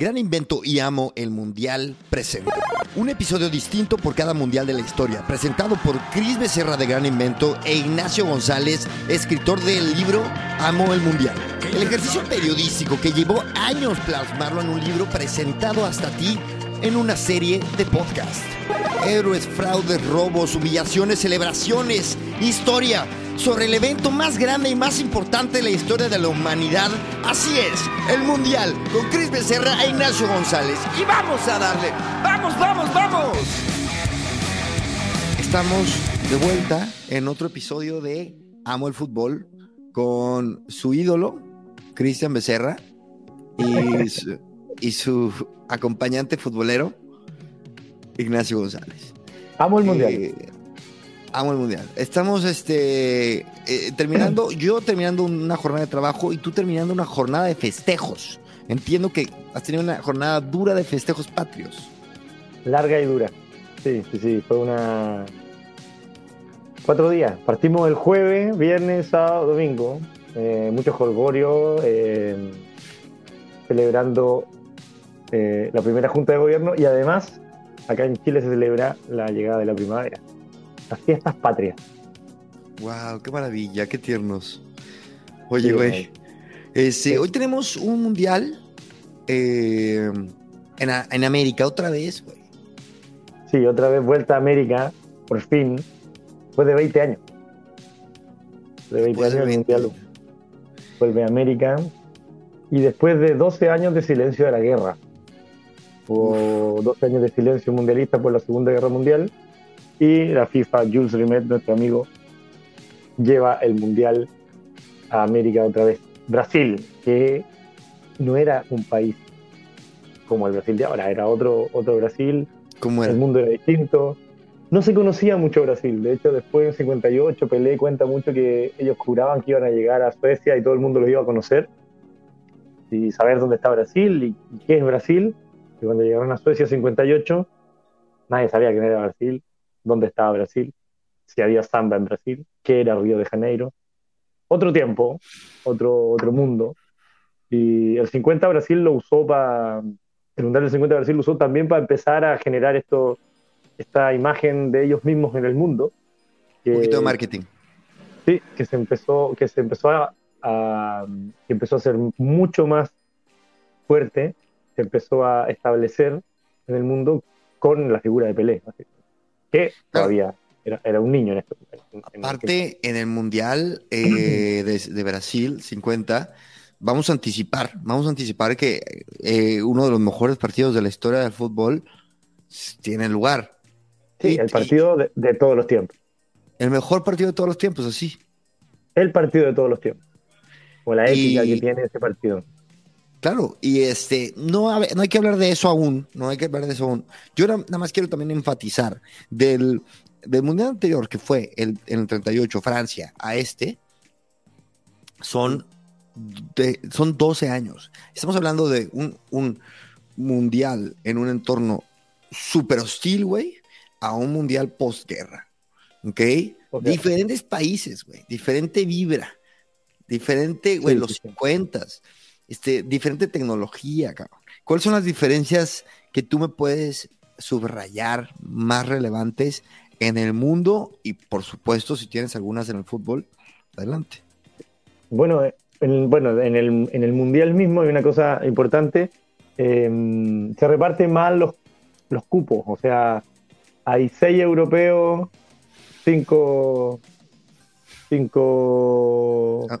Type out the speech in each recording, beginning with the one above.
Gran Invento y Amo el Mundial presente. Un episodio distinto por cada mundial de la historia, presentado por Cris Becerra de Gran Invento e Ignacio González, escritor del libro Amo el Mundial. El ejercicio periodístico que llevó años plasmarlo en un libro presentado hasta ti en una serie de podcast. Héroes, fraudes, robos, humillaciones, celebraciones, historia sobre el evento más grande y más importante de la historia de la humanidad. Así es, el Mundial, con Cris Becerra e Ignacio González. Y vamos a darle, vamos, vamos, vamos. Estamos de vuelta en otro episodio de Amo el Fútbol con su ídolo, Cristian Becerra, y su, y su acompañante futbolero, Ignacio González. Amo el Mundial. Eh, amo el mundial. Estamos este, eh, terminando, yo terminando una jornada de trabajo y tú terminando una jornada de festejos. Entiendo que has tenido una jornada dura de festejos patrios. Larga y dura. Sí, sí, sí. Fue una. Cuatro días. Partimos el jueves, viernes, sábado, domingo. Eh, mucho jolgorio. eh, celebrando eh, la primera junta de gobierno y además acá en Chile se celebra la llegada de la primavera. Las fiestas patrias. Wow, qué maravilla, qué tiernos. Oye, Sí, güey. este, hoy tenemos un mundial eh, en, en América otra vez, güey. Sí, otra vez vuelta a América, por fin, después de 20 años. De 20 Después de años el 20 Mundial vuelve a América y después de 12 años de silencio de la guerra. Hubo 12 años de silencio mundialista por la Segunda Guerra Mundial y la FIFA, Jules Rimet, nuestro amigo, lleva el Mundial a América otra vez. Brasil, que no era un país como el Brasil de ahora, era otro, otro Brasil, ¿Cómo era? el mundo era distinto. No se conocía mucho Brasil. De hecho, después en 58, Pelé cuenta mucho que ellos juraban que iban a llegar a Suecia y todo el mundo los iba a conocer y saber dónde está Brasil y, y qué es Brasil. Y cuando llegaron a Suecia en 58, nadie sabía quién era Brasil, dónde estaba Brasil, si había samba en Brasil, qué era Río de Janeiro. Otro tiempo, otro, otro mundo. Y el 50 Brasil lo usó para. El Mundial del 50 Brasil lo usó también para empezar a generar esto, esta imagen de ellos mismos en el mundo. Que, Un poquito de marketing. Sí, que se empezó, que se empezó a, a- que empezó a ser mucho más fuerte, se empezó a establecer en el mundo con la figura de Pelé, ¿no? Que todavía era, era un niño en esto. en- Aparte, en el Mundial eh, de, de Brasil 50, vamos a anticipar, vamos a anticipar que eh, uno de los mejores partidos de la historia del fútbol tiene lugar. sí, Y- el partido de, de todos los tiempos. el mejor partido de todos los tiempos, así. El partido de todos los tiempos. O la Y- épica que tiene ese partido. Claro, y este, no, no hay que hablar de eso aún, no hay que hablar de eso aún. Yo nada más quiero también enfatizar del, del mundial anterior, que fue el, en el 38, Francia, a este, son, de, son 12 años. Estamos hablando de un, un mundial en un entorno súper hostil, güey, a un mundial postguerra. ¿Ok? okay. Diferentes países, güey, diferente vibra, diferente, güey, los sí. 50 este, diferente tecnología, cabrón. ¿Cuáles son las diferencias que tú me puedes subrayar más relevantes en el mundo? Y por supuesto, si tienes algunas en el fútbol, adelante. Bueno, en, bueno, en el, en el Mundial mismo hay una cosa importante. eh, se reparten mal los, los cupos. O sea, hay seis europeos, cinco. cinco. Ah.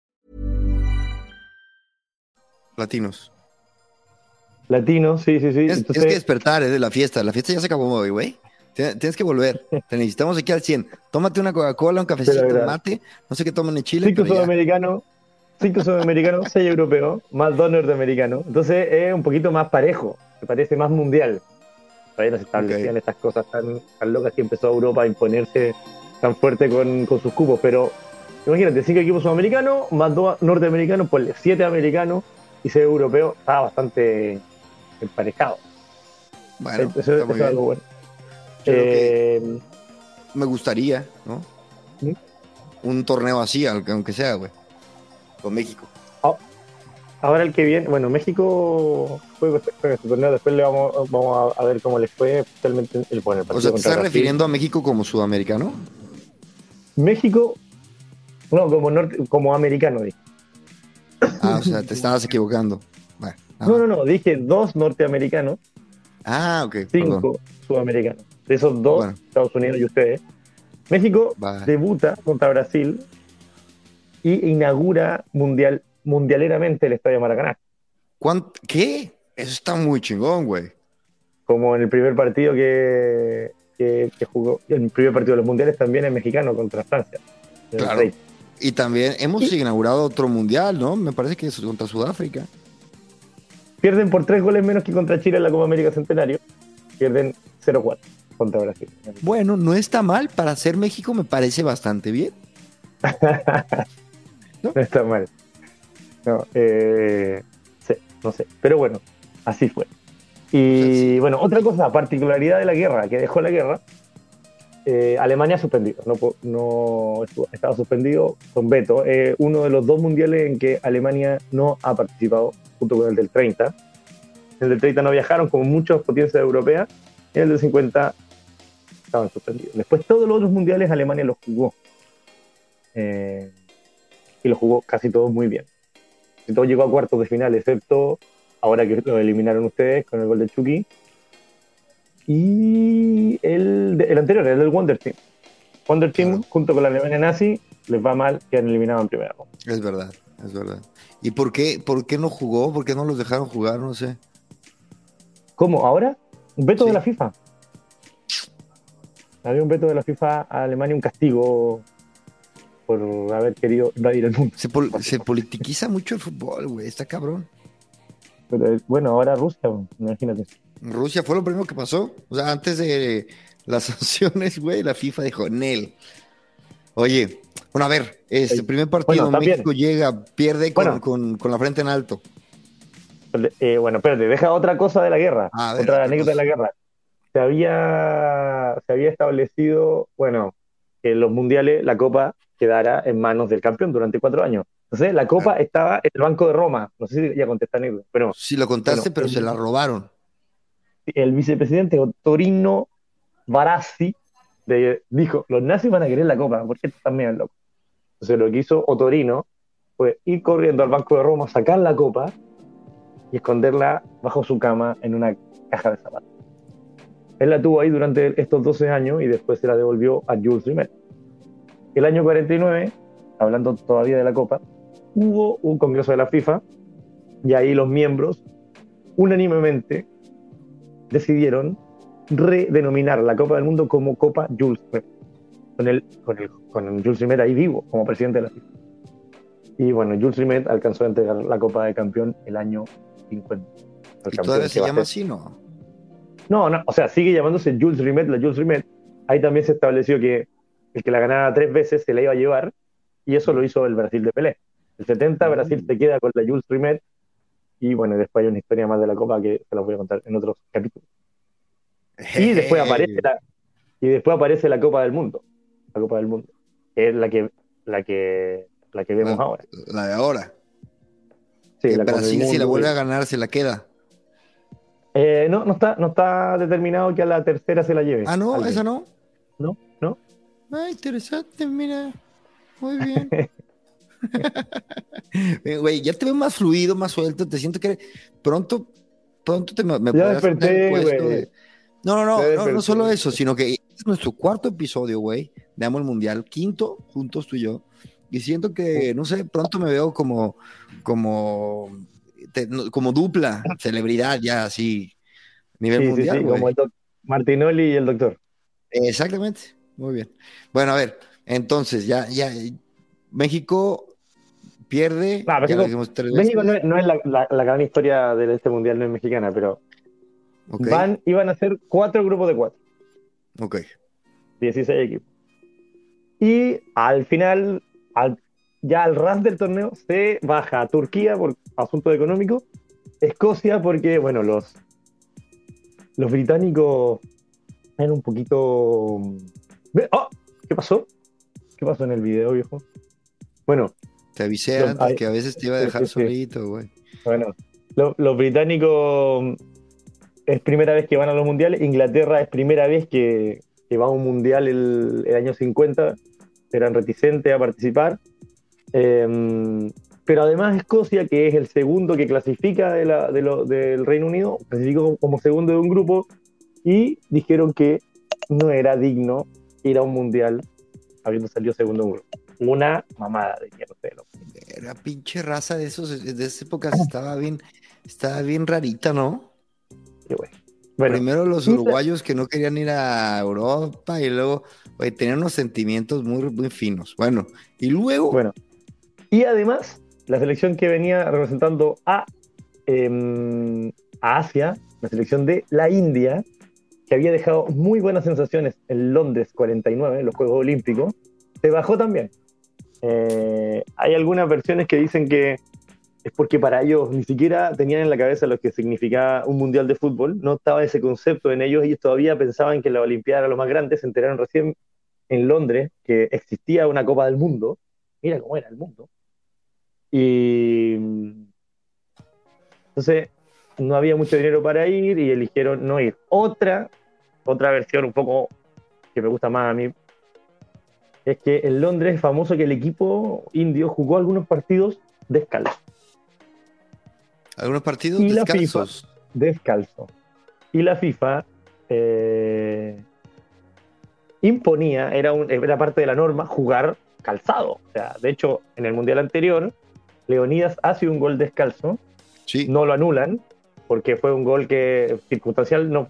Latinos. Latino, sí, sí, sí. Tienes, Entonces, que despertar, es de la fiesta. La fiesta ya se acabó hoy, güey. Tienes, que volver. Te necesitamos aquí al 100. Tómate una Coca-Cola, un cafecito, un mate. No sé qué toman en Chile, cinco sudamericanos, cinco sudamericanos, seis europeos, más dos norteamericanos. Entonces es un poquito más parejo, me parece más mundial. Todavía no se establecían estas cosas tan, tan locas que empezó Europa a imponerse tan fuerte con, con sus cupos. Pero imagínate, cinco equipos sudamericanos, más dos norteamericanos, pues siete americanos y seis europeos, estaba bastante emparejado. Bueno, eso, eso es algo bueno. Eh, me gustaría, ¿no? ¿Sí? Un torneo así, aunque sea, güey. Con México. Oh, ahora el que viene, bueno, México juega este torneo, después le vamos, vamos a, ver cómo les fue, especialmente el, bueno, el partido O sea, ¿te estás refiriendo a México como sudamericano? México, no, como, norte, como americano, dije. Ah, o sea, te estabas equivocando. Bueno, no, no, no, dije dos norteamericanos. Ah, ok. Cinco perdón. sudamericanos. De esos dos, bueno. Estados Unidos y ustedes. México vale. debuta contra Brasil y inaugura mundial, mundialeramente el Estadio Maracaná. ¿Qué? Eso está muy chingón, güey. Como en el primer partido que, que, que, jugó, el primer partido de los mundiales también es mexicano contra Francia. Claro. Y también hemos ¿Y? inaugurado otro mundial, ¿no? Me parece que es contra Sudáfrica. Pierden por tres goles menos que contra Chile en la Copa América Centenario. Pierden 0-4 contra Brasil. Bueno, no está mal. Para ser México me parece bastante bien. ¿No? no está mal. No, eh, sí, no sé. Pero bueno, así fue. Y bueno, otra cosa, particularidad de la guerra, que dejó la guerra, eh, Alemania suspendido, no, no estaba suspendido con veto. Eh, uno de los dos mundiales en que Alemania no ha participado, junto con el del 30. En el del 30 no viajaron, como muchas potencias europeas, y el del 50 estaban suspendidos. Después todos los otros mundiales Alemania los jugó. Eh, y los jugó casi todos muy bien. Y todo llegó a cuartos de final, excepto ahora que lo eliminaron ustedes con el gol de Chucky. Y el, el anterior, el del Wonder Team. Wonder Team, claro. junto con la Alemania nazi, les va mal que han eliminado en primera ronda. Es verdad, es verdad. ¿Y por qué, por qué no jugó? ¿Por qué no los dejaron jugar? No sé. ¿Cómo? ¿Ahora? Un veto sí. de la FIFA. Había un veto de la FIFA a Alemania, un castigo por haber querido invadir el mundo. Se, pol se politiquiza mucho el fútbol, güey. Está cabrón. Pero bueno, ahora Rusia, imagínate. Rusia fue lo primero que pasó. O sea, antes de las sanciones, güey, la FIFA dijo, Nel. Oye, bueno, a ver, este primer partido, bueno, México llega, pierde con, bueno. con, con, la frente en alto. Eh, bueno, espérate, deja otra cosa de la guerra, otra, otra anécdota cosa. de la guerra. Se había, se había establecido, bueno, que en los mundiales la Copa quedara en manos del campeón durante cuatro años. Entonces, la Copa claro. estaba en el Banco de Roma. No sé si ya contesté, pero Sí, lo contaste, bueno, pero el, se la robaron. El vicepresidente Torino Barassi dijo, los nazis van a querer la Copa, porque están medio locos. Entonces, lo que hizo Otorino fue ir corriendo al Banco de Roma, sacar la Copa y esconderla bajo su cama en una caja de zapatos. Él la tuvo ahí durante estos 12 años y después se la devolvió a Jules Rimet. El año 49, hablando todavía de la Copa, hubo un congreso de la FIFA y ahí los miembros unánimemente decidieron redenominar la Copa del Mundo como Copa Jules Rimet, con, el, con, el, con Jules Rimet ahí vivo como presidente de la FIFA. Y bueno, Jules Rimet alcanzó a entregar la Copa de Campeón el año 50. ¿Y todavía se llama así, no? No, no, o sea, sigue llamándose Jules Rimet, la Jules Rimet. Ahí también se estableció que el que la ganara tres veces se la iba a llevar, y eso lo hizo el Brasil de Pelé. El 70 Brasil se queda con la Jules Rimet, y bueno, después hay una historia más de la Copa que se la voy a contar en otros capítulos. Y después aparece la, y después aparece la Copa del Mundo, la Copa del Mundo, que es la que, la que, la que vemos la, ahora. La de ahora. Sí, la Brasil si la vuelve a ganar se la queda. Eh, no, no está, no está determinado que a la tercera se la lleve. Ah, no, esa no. No, no. Ah, interesante, mira. Muy bien. Güey, ya te veo más fluido, más suelto. Te siento que pronto, pronto te me, me ya desperté, güey. No, no, no, no, no, solo eso, sino que es nuestro cuarto episodio, güey, de Amo el Mundial, quinto, juntos tú y yo. Y siento que, no sé, pronto me veo como, como, te, como dupla, celebridad ya así, nivel sí, mundial. Sí, sí, como el Martinoli y el doctor. Exactamente. Muy bien. Bueno, a ver, entonces ya, ya, México pierde. México, no es, no es la, la- la gran historia de este mundial, no es mexicana, pero van, iban a ser cuatro grupos de cuatro, ok. 16 equipos. Y al final, al, ya al ras del torneo, se baja a Turquía por asuntos económicos, Escocia porque, bueno, los, los británicos eran un poquito... ¡Oh! ¿Qué pasó? ¿Qué pasó en el video, viejo? Bueno, Te avisé Yo- antes ay, que a veces te iba a dejar sí, solito, güey. Bueno, lo- los británicos es primera vez que van a los mundiales. Inglaterra es primera vez que, que va a un mundial el, el año 50. Eran reticentes a participar. Eh, pero además Escocia, que es el segundo que clasifica de la- de lo- del Reino Unido, clasificó como segundo de un grupo y dijeron que no era digno ir a un mundial habiendo salido segundo de un grupo. Una mamada, diría, no sé, lo- Era pinche raza de esos, de esas épocas estaba bien, estaba bien rarita, ¿no? Bueno, Primero los uruguayos que no querían ir a Europa y luego, güey, tenían unos sentimientos muy, muy finos. Bueno, y luego, Bueno, y además, la selección que venía representando a, em, a Asia, la selección de la India, que había dejado muy buenas sensaciones en Londres 49, en los Juegos Olímpicos, se bajó también. Eh, hay algunas versiones que dicen que es porque para ellos ni siquiera tenían en la cabeza lo que significaba un mundial de fútbol, no estaba ese concepto en ellos, ellos todavía pensaban que la Olimpiada era lo más grande, se enteraron recién en Londres que existía una Copa del Mundo, mira cómo era el mundo, y entonces no había mucho dinero para ir y eligieron no ir. Otra, otra versión un poco que me gusta más a mí es que en Londres es famoso que el equipo indio jugó algunos partidos descalzo. algunos partidos y la descalzos. descalzo. Y la FIFA eh, imponía, era, un- era parte de la norma, jugar calzado. O sea, de hecho, en el Mundial anterior, Leonidas hace un gol descalzo, Sí, no lo anulan, porque fue un gol que circunstancial no.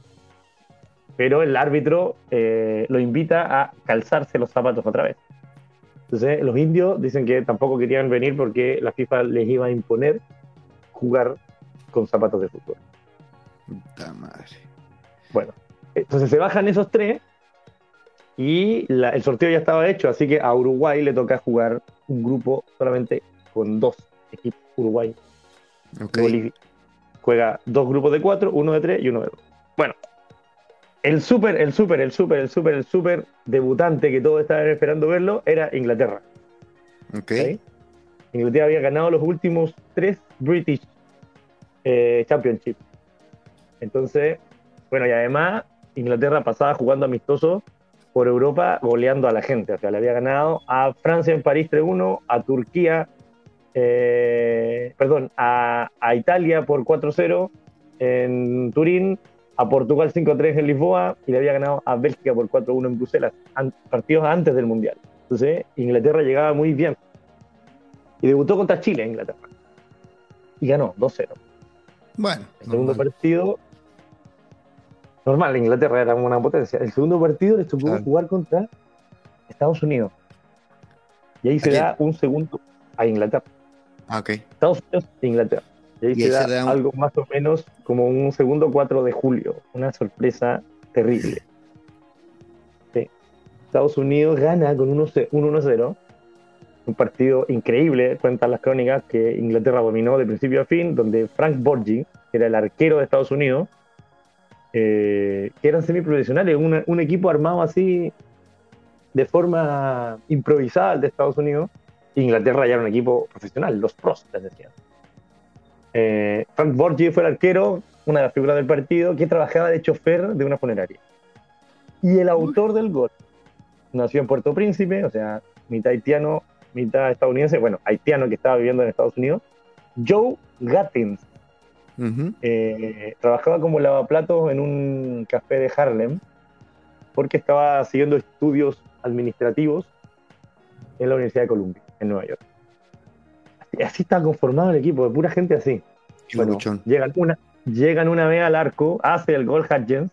Pero el árbitro eh, lo invita a calzarse los zapatos otra vez. Entonces, los indios dicen que tampoco querían venir porque la FIFA les iba a imponer jugar con zapatos de fútbol. puta madre. Bueno, entonces se bajan esos tres y la- el sorteo ya estaba hecho, así que a Uruguay le toca jugar un grupo solamente con dos equipos. Uruguay Ok. y Bolivia. Juega dos grupos de cuatro, uno de tres y uno de dos. Bueno, el súper, el súper, el súper, el súper, el súper debutante que todos estaban esperando verlo era Inglaterra. Inglaterra había ganado los últimos tres British eh, Championship. Entonces, bueno, y además Inglaterra pasaba jugando amistoso por Europa, goleando a la gente. O sea, le había ganado a Francia en París 3-1, a Turquía, eh, perdón, a, a Italia por 4-0 en Turín, a Portugal 5-3 en Lisboa y le había ganado a Bélgica por 4-1 en Bruselas, an- partidos antes del Mundial. Entonces, Inglaterra llegaba muy bien. Y debutó contra Chile, Inglaterra. Y ganó 2-0. Bueno, El segundo normal. partido. Normal, Inglaterra era una potencia. El segundo partido les tocó Claro. jugar contra Estados Unidos. Y ahí se quién? da un segundo a Inglaterra. Ah, ok. Estados Unidos e Inglaterra. Y ahí Y se, ahí da se da un- algo más o menos como un segundo 4 de julio. Una sorpresa terrible. Sí. Estados Unidos gana con 1-0. un 1-0. Un partido increíble, cuentan las crónicas, que Inglaterra dominó de principio a fin, donde Frank Borgi, que era el arquero de Estados Unidos, eh, que eran semiprofesionales, una- un equipo armado así de forma improvisada el de Estados Unidos. Inglaterra ya era un equipo profesional, los pros, les decían. Eh, Frank Borgi fue el arquero, una de las figuras del partido, que trabajaba de chofer de una funeraria. Y el autor del gol nació en Puerto Príncipe, o sea, mitad haitiano, mitad estadounidense, bueno, haitiano que estaba viviendo en Estados Unidos, Joe Gattins. Ujú. Eh, trabajaba como lavaplatos en un café de Harlem porque estaba siguiendo estudios administrativos en la Universidad de Columbia, en Nueva York. Y así está conformado el equipo, de pura gente así. Bueno, llegan una, llegan una vez al arco, hace el gol Hutchins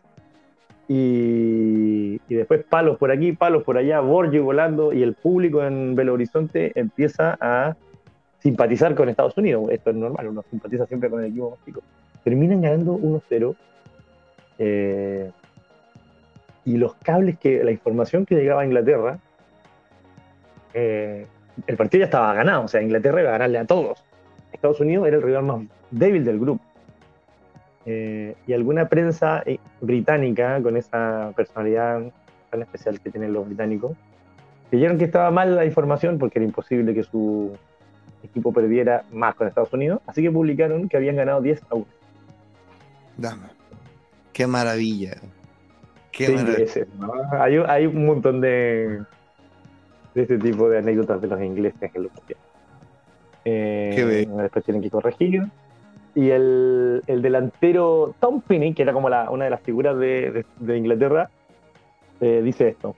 y, y después palos por aquí, palos por allá, Borgi volando y el público en Belo Horizonte empieza a simpatizar con Estados Unidos. Esto es normal, uno simpatiza siempre con el equipo más chico. Terminan ganando 1-0. Eh, y los cables que, la información que llegaba a Inglaterra, eh, el partido ya estaba ganado, o sea, Inglaterra iba a ganarle a todos. Estados Unidos era el rival más débil del grupo. Eh, y alguna prensa eh, británica, con esa personalidad tan especial que tienen los británicos, creyeron que estaba mal la información porque era imposible que su equipo perdiera más con Estados Unidos, así que publicaron que habían ganado 10 a 1. Dame. Qué maravilla. Qué Sí, maravilla. ese, ¿no? hay, hay un montón de, de este tipo de anécdotas de los ingleses en los mundiales. Eh, después tienen que corregir. Y el, el delantero Tom Finney, que era como la, una de las figuras de, de- de Inglaterra, eh, dice esto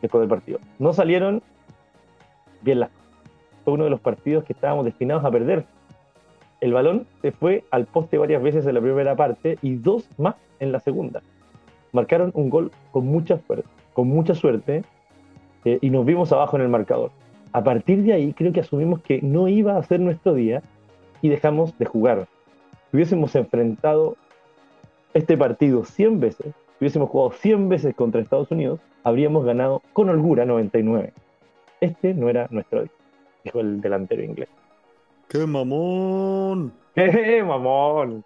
después del partido. No salieron bien las cosas. Fue uno de los partidos que estábamos destinados a perder. El balón se fue al poste varias veces en la primera parte y dos más en la segunda marcaron un gol con mucha con mucha suerte eh, y nos vimos abajo en el marcador. A partir de ahí creo que asumimos que no iba a ser nuestro día y dejamos de jugar. Si hubiésemos enfrentado este partido 100 veces, si hubiésemos jugado 100 veces contra Estados Unidos, habríamos ganado con holgura 99. Este no era nuestro día, dijo el delantero inglés. ¡Qué mamón! ¡Eh, mamón!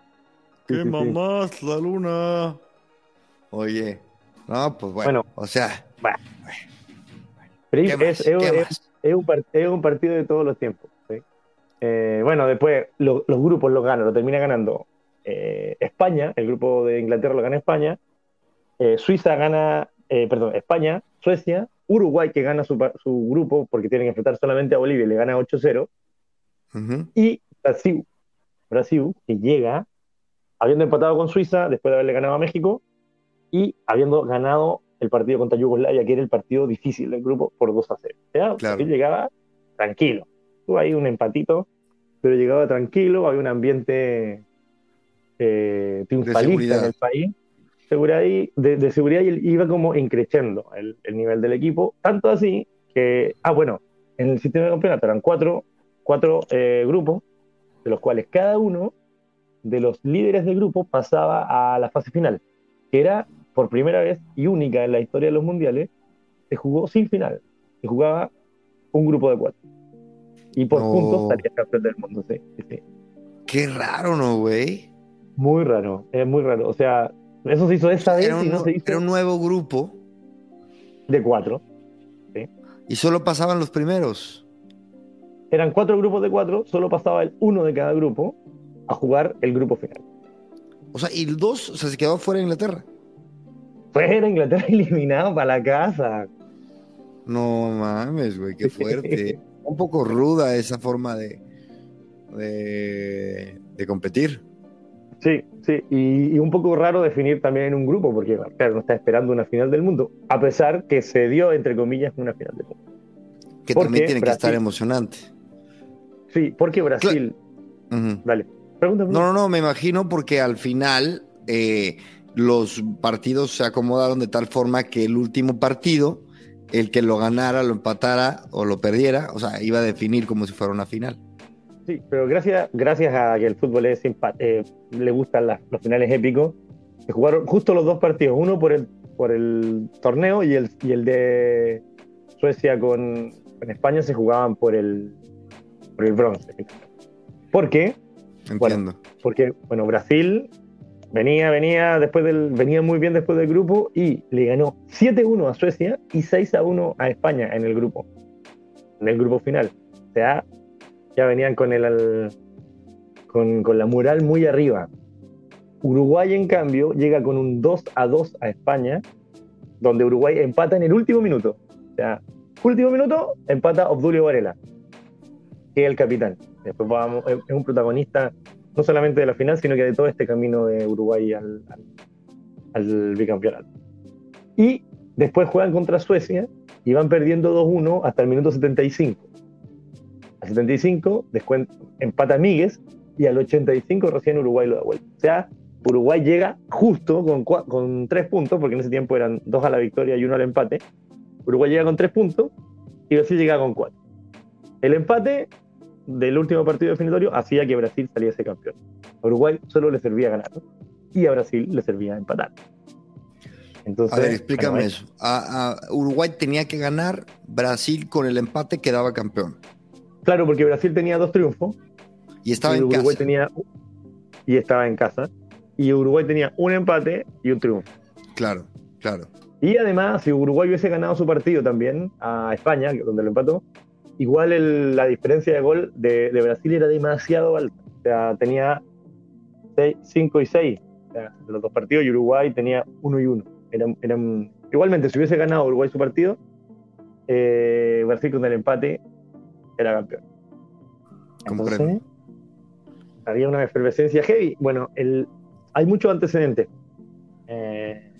¡Qué sí, sí. mamás la luna! Oye, no, pues bueno, Bueno. o sea, Pero ¿qué es- es- ¿Qué es- un, es un partido de todos los tiempos. ¿sí? Eh, bueno, después lo- los grupos lo ganan, lo termina ganando eh, España, el grupo de Inglaterra lo gana España, eh, Suiza gana, eh, perdón, España, Suecia, Uruguay que gana su, su grupo porque tienen que enfrentar solamente a Bolivia y le gana 8-0, Ujú. y Brasil, Brasil que llega habiendo empatado con Suiza después de haberle ganado a México y habiendo ganado el partido contra Yugoslavia, que era el partido difícil del grupo, por 2 a 0. O sea, Claro. Llegaba tranquilo. Tuvo ahí un empatito, pero llegaba tranquilo, había un ambiente eh, triunfalista en el país. Seguridad y- de, de seguridad y iba como increciendo el, el nivel del equipo, tanto así que, ah, bueno, en el sistema de campeonato eran cuatro, cuatro eh, grupos, de los cuales cada uno de los líderes del grupo pasaba a la fase final, que era por primera vez y única en la historia de los mundiales, se jugó sin final, se jugaba un grupo de cuatro. Y por No. puntos salía campeón del mundo, sí, sí, sí. Qué raro, ¿no, güey? Muy raro, es muy raro. O sea, eso se hizo esa vez Era y un, no se hizo era un nuevo grupo de cuatro. y solo pasaban los primeros. Eran cuatro grupos de cuatro, solo pasaba el uno de cada grupo a jugar el grupo final. O sea, y el dos, o sea, se quedó fuera de Inglaterra. Fuera Inglaterra eliminado para la casa. No mames, güey, qué fuerte. un poco ruda esa forma de, de, de competir. Sí, sí, y, y un poco raro definir también en un grupo, porque claro, no está esperando una final del mundo, a pesar que se dio, entre comillas, una final del mundo. Que ¿Por también tiene que estar emocionante. Sí, porque Brasil. Ujú. Dale, pregúntame. No, no, no, me imagino porque al final eh, los partidos se acomodaron de tal forma que el último partido, el que lo ganara, lo empatara o lo perdiera, o sea, iba a definir como si fuera una final. Sí, pero gracias, gracias a que el fútbol es eh, le gustan las- los finales épicos, se jugaron justo los dos partidos, uno por el, por el torneo y el, y el de Suecia con, con España se jugaban por el, por el bronce. ¿Por qué? Entiendo. porque bueno, Brasil venía, venía después del, venía muy bien después del grupo y le ganó 7-1 a Suecia y 6-1 a España en el grupo, en el grupo final. O sea, ya venían con el al- con, con la mural muy arriba. Uruguay, en cambio, llega con un 2 a 2 a España, donde Uruguay empata en el último minuto. O sea, último minuto, empata Obdulio Varela, que es el capitán. Después vamos, es un protagonista no solamente de la final, sino que de todo este camino de Uruguay al, al, al bicampeonato. Y después juegan contra Suecia y van perdiendo 2-1 hasta el minuto 75. Al 75 descuen- empata Míguez y al 85 recién Uruguay lo da vuelta. O sea, Uruguay llega justo con, con tres puntos, porque en ese tiempo eran dos a la victoria y uno al empate. Uruguay llega con tres puntos y Brasil llega con cuatro. El empate del último partido definitorio hacía que Brasil saliese campeón. A Uruguay solo le servía ganar y a Brasil le servía empatar. Entonces, a ver, explícame eso. A, Uruguay tenía que ganar, Brasil con el empate quedaba campeón. Claro, porque Brasil tenía dos triunfos. Y estaba en Uruguay casa. Tenía, y estaba en casa. Y Uruguay tenía un empate y un triunfo. Claro, claro. Y además, si Uruguay hubiese ganado su partido también a España, donde lo empató, igual la diferencia de gol de, Brasil era demasiado alta. O sea, tenía 5 y 6 o sea, los dos partidos y Uruguay tenía 1 y 1. Eran, igualmente, si hubiese ganado Uruguay su partido, eh, Brasil con el empate era campeón. Entonces, había una efervescencia heavy. Bueno, el, hay muchos antecedentes. Eh,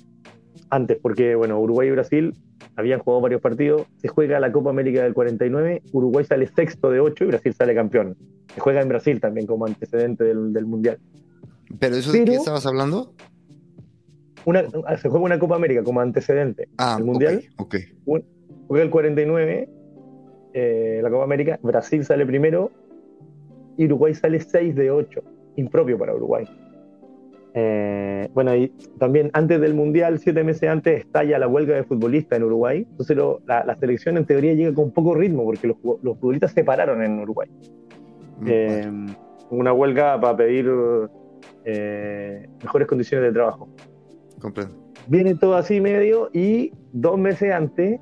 antes, porque bueno, Uruguay y Brasil habían jugado varios partidos, se juega la Copa América del 49, Uruguay sale sexto de 8 y Brasil sale campeón. Se juega en Brasil también como antecedente del, Mundial. ¿Pero eso de qué estabas hablando? Una, se juega una Copa América como antecedente ah, del Mundial. Okay, juega el 49, eh, la Copa América, Brasil sale primero y Uruguay sale 6 de 8, impropio para Uruguay. Eh, bueno, y también antes del Mundial, siete meses antes, estalla la huelga de futbolistas en Uruguay. Entonces la, selección en teoría llega con poco ritmo porque los, futbolistas se pararon en Uruguay. Mm, eh, una huelga para pedir eh, mejores condiciones de trabajo. Comprendo. Viene todo así medio y dos meses antes,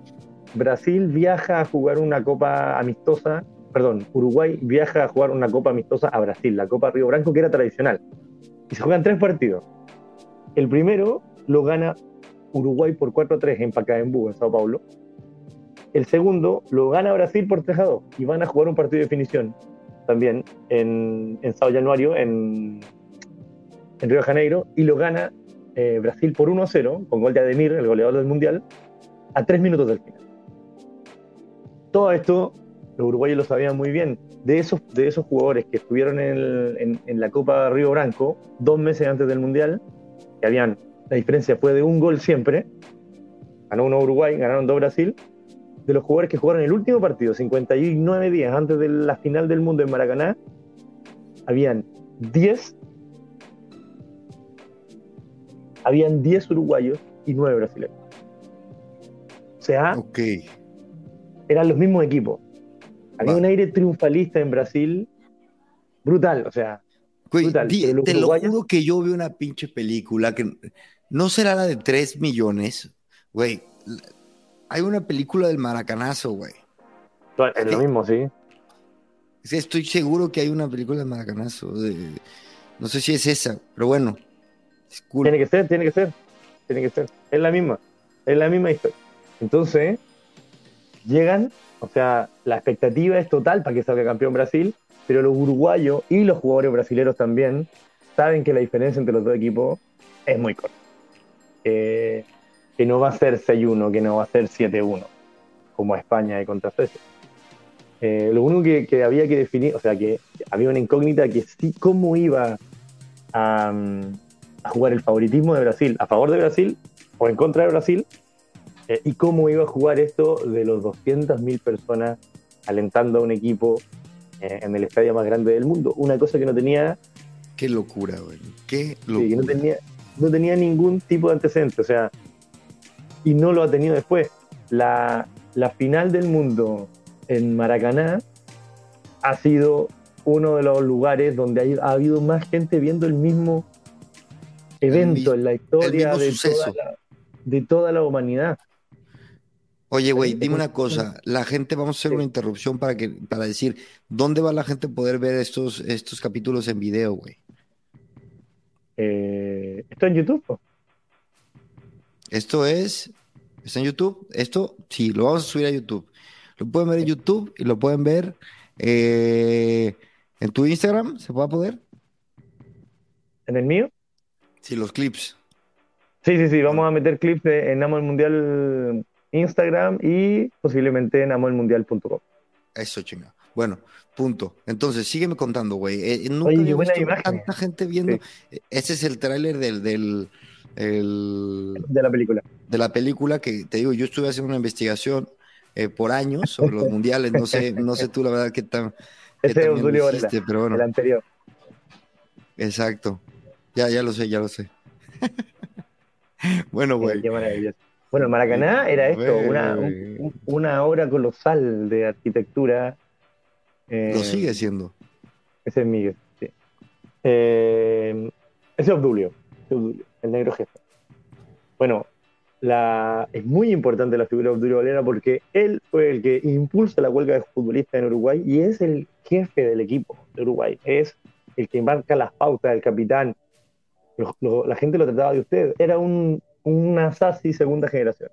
Brasil viaja a jugar una copa amistosa, perdón, Uruguay viaja a jugar una copa amistosa a Brasil, la Copa Río Branco, que era tradicional y se juegan tres partidos. El primero lo gana Uruguay por 4-3 en Pacaembu, en Sao Paulo. El segundo lo gana Brasil por 3-2 y van a jugar un partido de definición también en, en Sao Januario, en, en Río de Janeiro, y lo gana eh, Brasil por 1-0 con gol de Ademir, el goleador del Mundial, a tres minutos del final. Todo esto los uruguayos lo sabían muy bien. De esos, de esos jugadores que estuvieron en, la Copa Río Branco dos meses antes del Mundial, que habían, la diferencia fue de un gol siempre, ganó uno Uruguay, ganaron dos Brasil, de los jugadores que jugaron el último partido, 59 días antes de la final del mundo en Maracaná, habían 10 habían 10 uruguayos y 9 brasileños. O sea, eran los mismos equipos. Había un aire triunfalista en Brasil brutal, o sea. brutal. te lo juro que yo vi una pinche película que no será la de 3 millones, güey. Hay una película del maracanazo, güey. Es lo mismo, sí. Estoy seguro que hay una película del maracanazo. no sé si es esa, pero bueno. Tiene que ser, tiene que ser. Tiene que ser. Es la misma. Es la misma historia. Entonces, llegan o sea, la expectativa es total para que salga campeón Brasil, pero los uruguayos y los jugadores brasileños también saben que la diferencia entre los dos equipos es muy corta. que no va a ser 6-1, que no va a ser 7-1, como España y contra Suecia. Eh, lo único que, había que definir, o sea, que había una incógnita que sí, cómo iba a, a jugar el favoritismo de Brasil, a favor de Brasil o en contra de Brasil, eh, y cómo iba a jugar esto de los 200.000 personas alentando a un equipo eh, en el estadio más grande del mundo. Una cosa que no tenía... Qué locura, güey. Qué locura. Sí, no, tenía, no tenía ningún tipo de antecedente, o sea, y no lo ha tenido después. La, la final del mundo en Maracaná ha sido uno de los lugares donde ha, habido más gente viendo el mismo evento en la historia de de toda la humanidad. Oye, güey, dime una cosa. La gente, vamos a hacer una interrupción para que, para decir, ¿dónde va la gente a poder ver estos, estos capítulos en video, güey? Eh, ¿Esto en YouTube? Esto es, ¿está en YouTube? Esto, sí, lo vamos a subir a YouTube. Lo pueden ver en YouTube y lo pueden ver eh, en tu Instagram, ¿se puede poder? ¿En el mío? Sí, los clips. Sí, sí, sí, vamos a meter clips de, en Amo el Mundial Instagram y posiblemente en amoelmundial.com. Eso, chinga. Bueno, punto. Entonces, sígueme contando, güey. Eh, nunca Oye, imagen. tanta gente viendo. Ese es el tráiler del, del de la película. De la película que te digo, yo estuve haciendo una investigación eh, por años sobre los mundiales. No sé, no sé tú la verdad qué tan Ese es Obdulio hiciste, pero bueno. el anterior. Exacto. Ya, ya lo sé, ya lo sé. bueno, güey. Qué maravilloso. Bueno, el Maracaná era esto, una, un- una obra colosal de arquitectura. eh, Lo sigue siendo. Ese es Miguel, sí. Eh, ese es Obdulio, Obdulio, el negro jefe. Bueno, la, es muy importante la figura de Obdulio Valera porque él fue el que impulsa la huelga de futbolistas en Uruguay y es el jefe del equipo de Uruguay. Es el que marca las pautas, el capitán. Lo- lo- la gente lo trataba de usted. Era un, una Sassi segunda generación.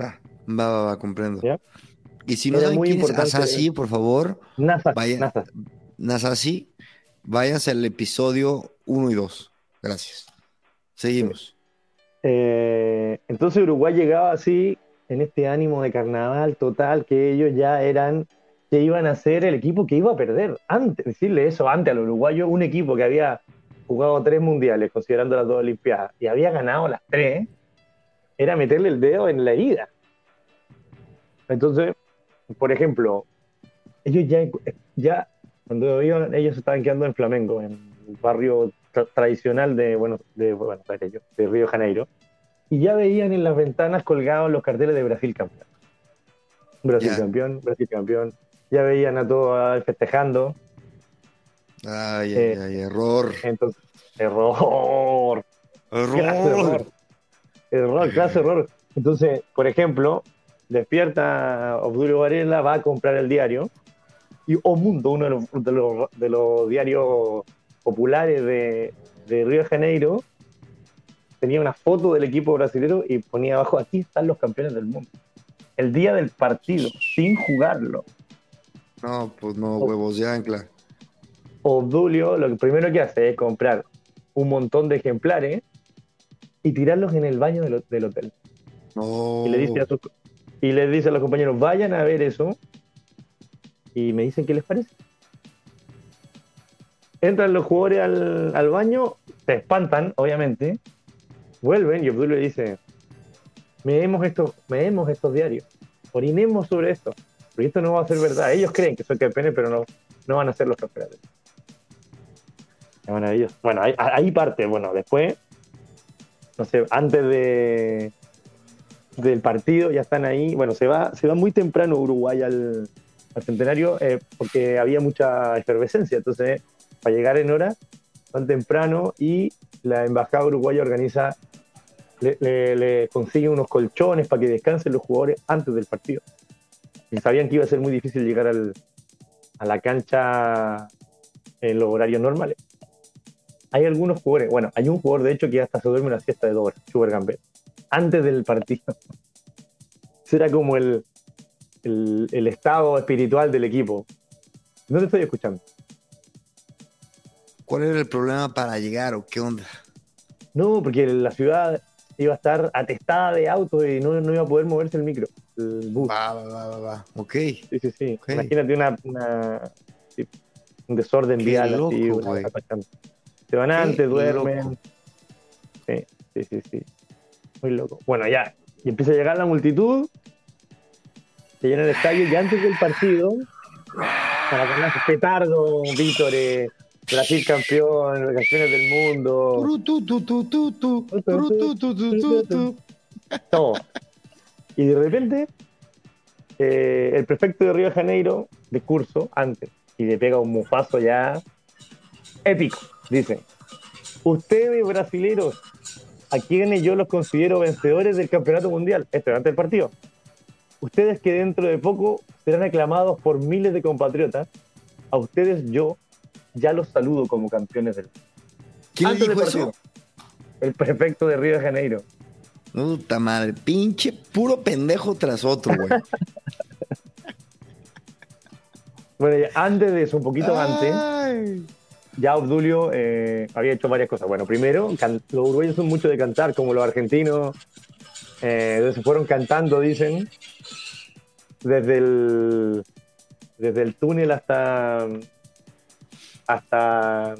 Va, va, va, va, comprendo. ¿Ya? Y si no Era saben muy quién es importante- Asasi, por favor, NASA, Vaya. NASA. Nasasi, váyanse al episodio 1 y 2. Gracias. Seguimos. Eh, entonces Uruguay llegaba así, en este ánimo de carnaval total, que ellos ya eran, que iban a ser el equipo que iba a perder. Antes, decirle eso antes al uruguayo, un equipo que había jugado tres mundiales, considerando las dos Olimpiadas, y había ganado las tres, era meterle el dedo en la herida. Entonces, por ejemplo, ellos ya, ya cuando iban, ellos estaban quedando en Flamengo, en el barrio tra- tradicional de, bueno, de, yo, de Río de Janeiro, y ya veían en las ventanas colgados los carteles de Brasil campeón. Brasil Ya. campeón, Brasil campeón. Ya veían a todos festejando. Ay, Eh, ay, ay, error. Entonces, error. Clase Error. error. Error, clase error. Entonces, por ejemplo, despierta Obdulio Varela, va a comprar el diario y O Mundo, uno de los, de los, de los diarios populares de, de Río de Janeiro, tenía una foto del equipo brasileño y ponía abajo, aquí están los campeones del mundo. El día del partido, sin jugarlo. No, pues no, huevos de ancla. Obdulio lo que primero que hace es comprar un montón de ejemplares y tirarlos en el baño del, del hotel. No. Y le dice a sus- y les dice a los compañeros, vayan a ver eso y me dicen qué les parece. Entran los jugadores al, al baño, se espantan, obviamente, vuelven y Obdulio le dice, meemos estos, meemos estos diarios, orinemos sobre esto, porque esto no va a ser verdad. Ellos creen que son campeones, pero no, no van a ser los campeones. Es maravilloso. Bueno, ahí, parte, bueno, después, no sé, antes de, del partido, ya están ahí. Bueno, se va, se va muy temprano Uruguay al, centenario eh, porque había mucha efervescencia. Entonces, para llegar en hora, van temprano y la embajada uruguaya organiza, le, le- le consigue unos colchones para que descansen los jugadores antes del partido. Y sabían que iba a ser muy difícil llegar al- a la cancha en los horarios normales. Hay algunos jugadores, bueno, hay un jugador de hecho que hasta se duerme una siesta de dos horas, Gambet, antes del partido. Será como el, el, el estado espiritual del equipo. No te estoy escuchando. ¿Cuál era el problema para llegar o qué onda? No, porque la ciudad iba a estar atestada de autos y no, no iba a poder moverse el micro, el bus. Va, va, va, va, va. Ok. Sí, sí, sí. Imagínate una, un desorden Qué vial loco, así. una. Se van antes, duermen. Sí, sí, sí, sí. Muy loco. Bueno, ya. Y empieza a llegar la multitud. Se llena el estadio y antes del partido, para ganar petardo, vítores, Brasil campeón, campeones del mundo. Todo. Y de repente, eh, el prefecto de Río de Janeiro, de curso, antes, y le pega un mufazo ya épico. Dice: Ustedes, brasileros, a quienes yo los considero vencedores del campeonato mundial, esto es antes del partido. Ustedes que dentro de poco serán aclamados por miles de compatriotas, a ustedes yo ya los saludo como campeones del ¿Quién Antes del dijo eso? El prefecto de Río de Janeiro. Puta madre, pinche puro pendejo tras otro, güey. Bueno, ya antes de eso, un poquito antes, Ay. Ya Obdulio eh, había hecho varias cosas. Bueno, primero, los uruguayos son mucho de cantar, como los argentinos. Eh, entonces se fueron cantando, dicen, desde el, desde el túnel hasta. hasta.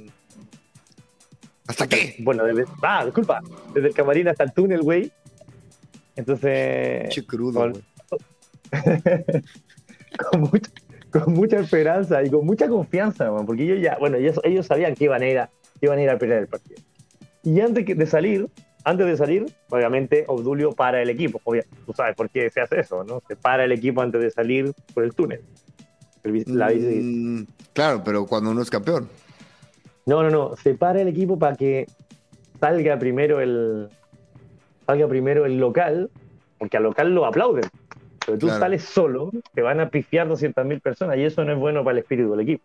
¿Hasta qué? Bueno, desde. Ah, disculpa. Desde el camarín hasta el túnel, güey. Entonces. Pinche crudo, con- güey. con, mucha, con mucha esperanza y con mucha confianza, man, porque ellos ya, bueno, ellos, ellos sabían que iban a ir a, que iban a ir a perder el partido. Y antes de salir, antes de salir, obviamente Obdulio para el equipo. Obvia- tú sabes por qué se hace eso, ¿no? Se para el equipo antes de salir por el túnel. El la Mm, claro, pero cuando uno es campeón. No, no, no. Se para el equipo para que salga primero el salga primero el local, porque al local lo aplauden. Pero tú Claro. sales solo, te van a pifiar 200.000 personas y eso no es bueno para el espíritu del equipo.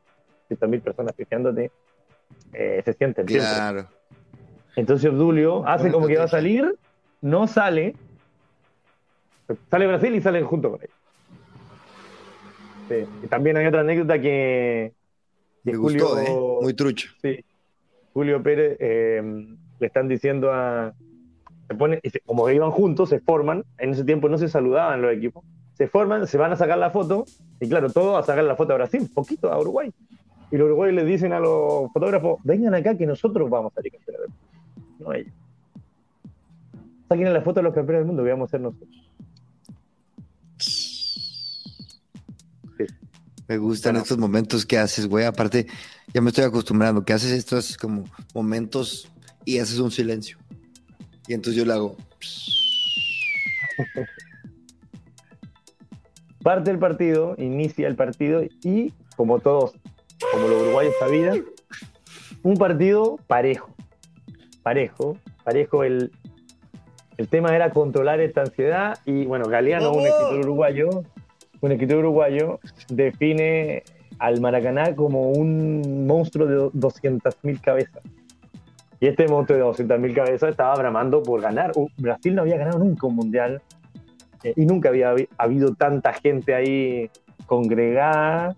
200.000 personas pifiándote eh, se sienten. siempre. Claro. Entonces Obdulio hace como que va a salir, no sale, sale Brasil y salen junto con él. Sí. Y también hay otra anécdota que, que Me gustó, Julio- ¿eh? Muy trucho. Sí. Julio Pérez eh, le están diciendo a. Se pone, y se- como iban juntos, se forman. En ese tiempo no se saludaban los equipos. Se forman, se van a sacar la foto. Y claro, todos a sacar la foto a Brasil, poquito a Uruguay. Y los uruguayos le dicen a los fotógrafos: vengan acá que nosotros vamos a salir campeones del mundo. No ellos. Saquen la foto a los campeones del mundo que vamos a ser nosotros. Me gustan Bueno. estos momentos que haces, güey. Aparte, ya me estoy acostumbrando, que haces estos como momentos y haces un silencio. Y entonces yo le hago. Parte el partido, inicia el partido y, como todos, como los uruguayos sabían, un partido parejo. Parejo, parejo. El, el tema era controlar esta ansiedad y, bueno, Galeano, un escritor uruguayo, un escritor uruguayo, define al Maracaná como un monstruo de 200.000 cabezas. Y este monstruo de 200.000 cabezas estaba bramando por ganar. Uh, Brasil no había ganado nunca un mundial eh, y nunca había habi- habido tanta gente ahí congregada,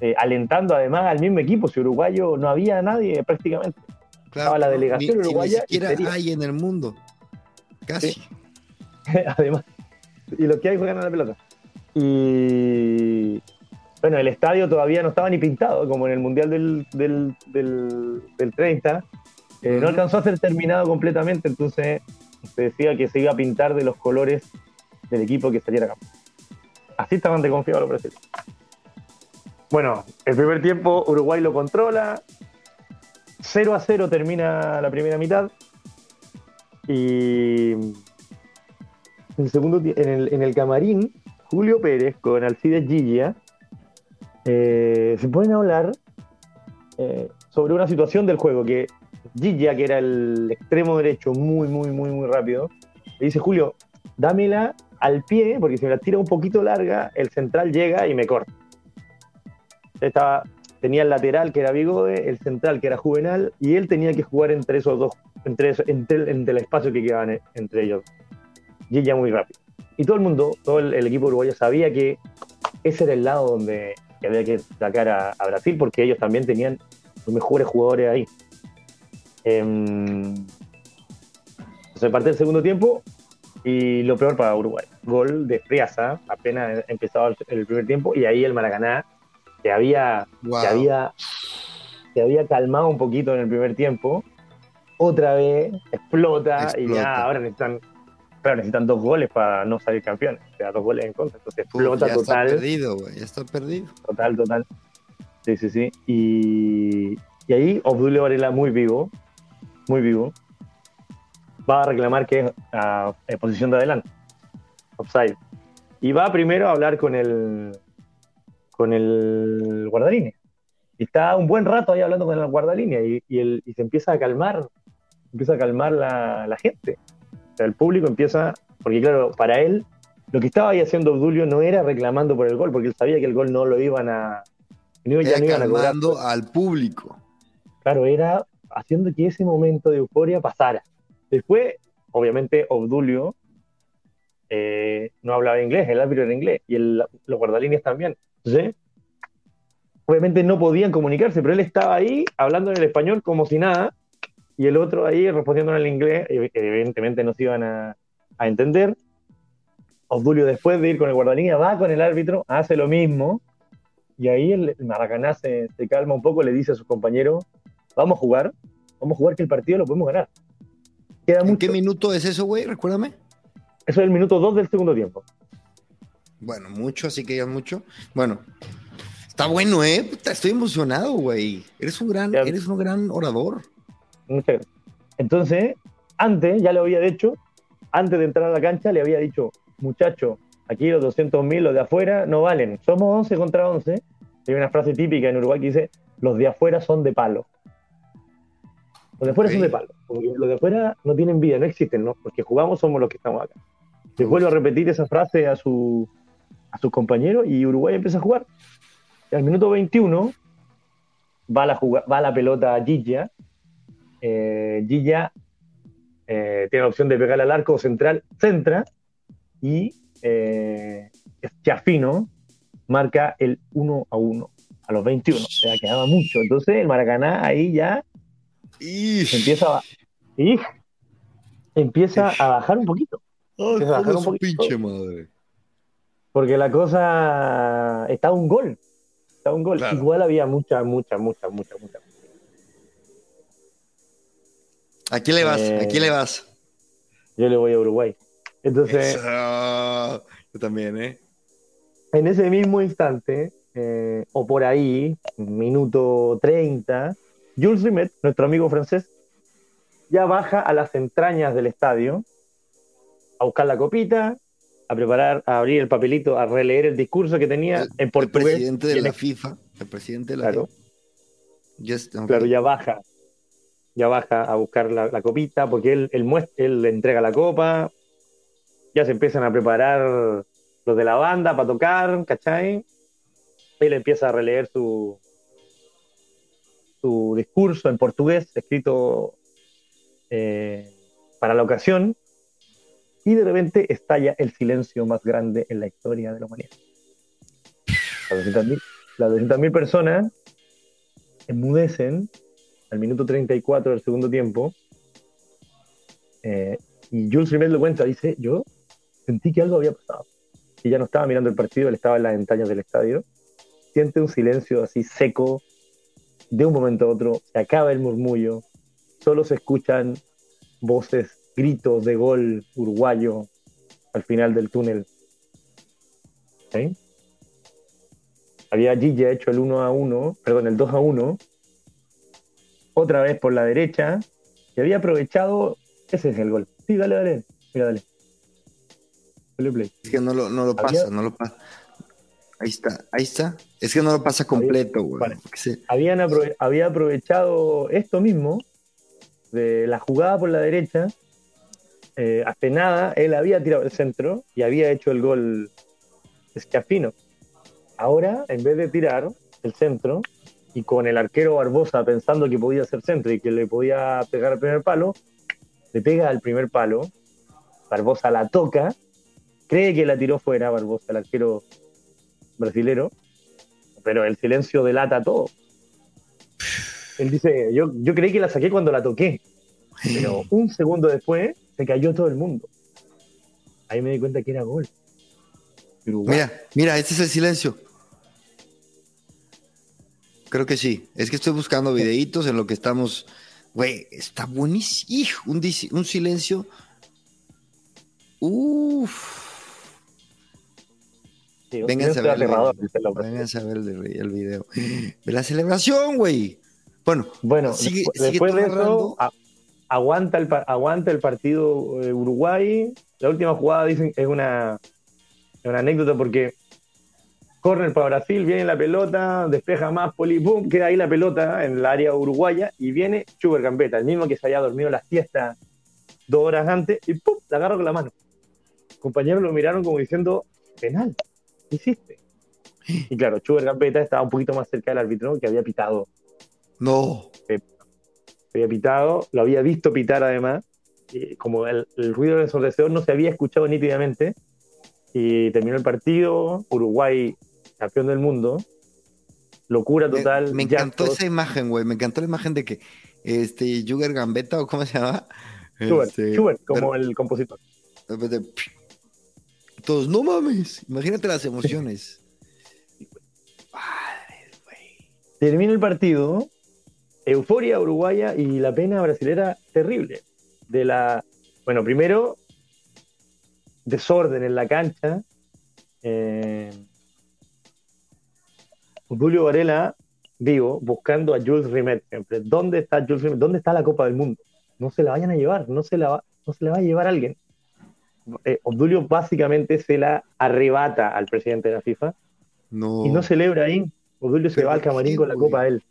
eh, alentando además al mismo equipo. Si uruguayo no había nadie prácticamente. Estaba la delegación ni, si uruguaya Ni y siquiera hay en el mundo. Casi. Sí. además. Y los que hay juegan a la pelota. Y bueno, el estadio todavía no estaba ni pintado, como en el Mundial del, del, del, del 30. Eh, No alcanzó a ser terminado completamente, entonces se decía que se iba a pintar de los colores del equipo que saliera campeón. Así estaban de confiados los brasileños. Bueno, el primer tiempo Uruguay lo controla. 0 a 0 termina la primera mitad. Y en el segundo ti- en el, en el camarín, Julio Pérez con Alcides Gilla eh, se ponen a hablar eh, sobre una situación del juego que Gilla, que era el extremo derecho muy, muy, muy, muy rápido, le dice, Julio, dámela al pie, porque si me la tira un poquito larga, el central llega y me corta. Estaba, tenía el lateral que era Bigode, el central que era Juvenal, y él tenía que jugar entre esos dos, entre, eso- entre, el- espacio que quedaban eh, entre ellos. Gilla muy rápido. Y todo el mundo, todo el, equipo uruguayo sabía que ese era el lado donde había que sacar a, a Brasil, porque ellos también tenían los mejores jugadores ahí. Em, se parte el segundo tiempo y lo peor para Uruguay. Gol de Friaza, apenas empezaba el, primer tiempo, y ahí el Maracaná, que había, Wow. que había, se había calmado un poquito en el primer tiempo, otra vez explota, y ya ahora necesitan, claro, necesitan dos goles para no salir campeones, o sea, dos goles en contra, entonces explota ya está total perdido, güey. Ya está perdido. total, total. Sí, sí, sí. Y, y ahí Obdulio Varela muy vivo, muy vivo, va a reclamar que es a, en posición de adelante, offside. Y va primero a hablar con el con el guardalínea. Y está un buen rato ahí hablando con el guardalínea y, y, el- y se empieza a calmar, empieza a calmar la, la gente. O sea, el público empieza, porque claro, para él lo que estaba ahí haciendo Obdulio no era reclamando por el gol, porque él sabía que el gol no lo iban a. No, ya no iban a cobrar. al público. Claro, era haciendo que ese momento de euforia pasara. Después, obviamente, Obdulio eh, no hablaba inglés, el árbitro era inglés, y el- los guardalíneas también. Entonces, obviamente no podían comunicarse, pero él estaba ahí hablando en el español como si nada, y el otro ahí respondiendo en el inglés, ev- evidentemente no se iban a, a entender. Obdulio, después de ir con el guardalínea, va con el árbitro, hace lo mismo, y ahí el Maracaná se, se calma un poco, le dice a sus compañeros, vamos a jugar, vamos a jugar que el partido lo podemos ganar. Queda ¿En mucho. qué minuto es eso, güey? Recuérdame. Eso es el minuto 2 del segundo tiempo. Bueno, mucho, así que ya mucho. Bueno, Está bueno, ¿eh? Puta, estoy emocionado, güey. Eres un gran, Ya. eres un gran orador. Entonces, antes, ya lo había dicho, antes de entrar a la cancha, le había dicho, muchacho, aquí los 200 mil, los de afuera, no valen. Somos 11 contra 11. Hay una frase típica en Uruguay que dice, los de afuera son de palo. Los de afuera son Ok. de palo. Porque los de afuera no tienen vida, no existen, ¿no? Porque jugamos somos los que estamos acá. Les vuelvo a repetir esa frase a, su, a sus compañeros y Uruguay empieza a jugar. Y al minuto 21 va la, va la pelota a Gilla. Eh, Gilla eh, tiene la opción de pegar al arco central, centra y eh, marca el 1 a 1 a los 21. O sea, quedaba mucho. Entonces el Maracaná ahí ya Ish. empieza a, y empieza a bajar un poquito. Ay, empieza a bajar un poquito. pinche madre. Porque la cosa está un gol. Está un gol. Claro. Igual había mucha, mucha, mucha, mucha, mucha. ¿A quién le vas? Eh, ¿A quién le vas? Yo le voy a Uruguay. Entonces, Eso. Yo también, ¿eh? en ese mismo instante, eh, o por ahí, minuto 30, Jules Rimet, nuestro amigo francés, ya baja a las entrañas del estadio a buscar la copita, a preparar, a abrir el papelito, a releer el discurso que tenía El- en El portugués. presidente de la FIFA. El presidente de la Claro. FIFA. Claro, ya baja. Ya baja a buscar la, la copita, porque él, él, muest- él le entrega la copa. Ya se empiezan a preparar los de la banda para tocar, ¿cachai? Él empieza a releer su, su discurso en portugués, escrito eh, para la ocasión. Y de repente estalla el silencio más grande en la historia de la humanidad. Las 200.000 las 200.000 personas enmudecen al minuto 34 del segundo tiempo. eh, y Jules Rimet lo cuenta, dice, yo sentí que algo había pasado. Y ya no estaba mirando el partido, él estaba en las entrañas del estadio. Siente un silencio así seco, de un momento a otro, se acaba el murmullo, solo se escuchan voces, gritos de gol uruguayo al final del túnel. ¿Sí? Había Gilla hecho el 1 a 1, perdón, el 2 a 1, otra vez por la derecha, y había aprovechado, ese es el gol. Sí, dale, dale, mira, dale. Es que no lo, no lo Había- pasa, no lo pasa. Ahí está, ahí está. Es que no lo pasa completo, güey. Vale. Porque se- Habían aprove- había aprovechado esto mismo, de la jugada por la derecha, eh, hace nada, él había tirado el centro y había hecho el gol Schiaffino. Ahora, en vez de tirar el centro y con el arquero Barbosa pensando que podía ser centro y que le podía pegar al primer palo, le pega al primer palo, Barbosa la toca, cree que la tiró fuera Barbosa, el arquero brasilero, pero el silencio delata todo. Él dice, yo, yo creí que la saqué cuando la toqué, pero un segundo después se cayó todo el mundo. Ahí me di cuenta que era gol. Mira, mira, este es el silencio. Creo que sí. Es que estoy buscando videitos en lo que estamos. Güey, está buenísimo. Hijo, Un, un silencio. Uf. Sí, Vénganse a ver, el- vénganse a ver video. De la celebración, güey. Bueno, Bueno, Sigue- después, sigue de eso, a- aguanta, el, aguanta el partido eh, Uruguay. La última jugada, dicen, es una, es una anécdota porque corner para Brasil, viene la pelota, despeja más, poli, boom, queda ahí la pelota en el área uruguaya y viene Schubert Gambetta, el mismo que se había dormido la siesta dos horas antes y pum, la agarra con la mano. Compañeros lo miraron como diciendo, penal, ¿qué hiciste? Y claro, Schubert Gambetta estaba un poquito más cerca del árbitro que había pitado no. había pitado, lo había visto pitar además, como el, el ruido ensordecedor no se había escuchado nítidamente, y terminó el partido, Uruguay campeón del mundo, locura total. Me, encantó llantos. esa imagen, güey. Me encantó la imagen de que este Sugar Gambetta o cómo se llama. Schubert, Este, Schubert, como pero- el compositor. de repente, Todos, no mames. Imagínate las emociones. Padre, güey. Termina el partido, euforia uruguaya y la pena brasilera terrible. De la, bueno, primero, desorden en la cancha. eh, Obdulio Varela vivo buscando a Jules Rimet siempre. ¿Dónde está Jules Rimet? ¿Dónde está la Copa del Mundo? No se la vayan a llevar, no se la va, no se la va a llevar alguien. Eh, Obdulio básicamente se la arrebata al presidente de la FIFA No. y no celebra ahí. Obdulio se ¿Pero va al camarín con la copa a él.